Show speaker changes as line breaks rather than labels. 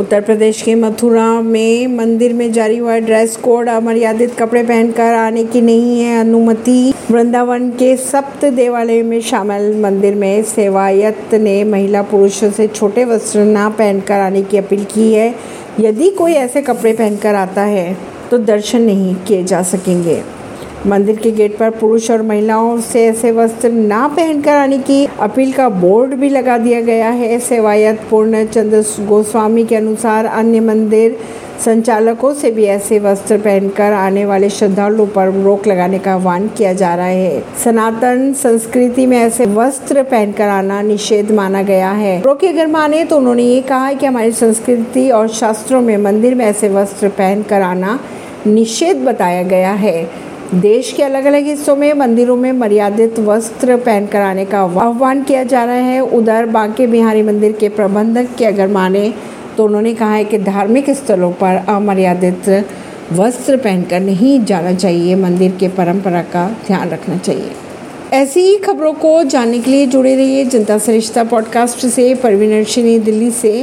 उत्तर प्रदेश के मथुरा में मंदिर में जारी हुआ ड्रेस कोड अमर्यादित कपड़े पहनकर आने की नहीं है अनुमति। वृंदावन के सप्त देवालय में शामिल मंदिर में सेवायत ने महिला पुरुषों से छोटे वस्त्र न पहनकर आने की अपील की है। यदि कोई ऐसे कपड़े पहनकर आता है तो दर्शन नहीं किए जा सकेंगे। मंदिर के गेट पर पुरुष और महिलाओं से ऐसे वस्त्र ना पहनकर आने की अपील का बोर्ड भी लगा दिया गया है। सेवायत पूर्ण चंद्र गोस्वामी के अनुसार अन्य मंदिर संचालकों से भी ऐसे वस्त्र पहनकर आने वाले श्रद्धालुओं पर रोक लगाने का आह्वान किया जा रहा है। सनातन संस्कृति में ऐसे वस्त्र पहनकर आना निषेध माना गया है। रोके अगर माने तो उन्होंने ये कहा कि हमारी संस्कृति और शास्त्रों में मंदिर में ऐसे वस्त्र पहनकर आना निषेध बताया गया है। देश के अलग अलग हिस्सों में, मंदिरों में मर्यादित वस्त्र पहनकर आने का आह्वान किया जा रहा है। उधर बांके बिहारी मंदिर के प्रबंधक के अगर माने तो उन्होंने कहा है कि धार्मिक स्थलों पर अमर्यादित वस्त्र पहनकर नहीं जाना चाहिए। मंदिर के परंपरा का ध्यान रखना चाहिए। ऐसी ही खबरों को जानने के लिए जुड़े रहिए जनता सरिश्ता पॉडकास्ट से। परवीन दिल्ली से।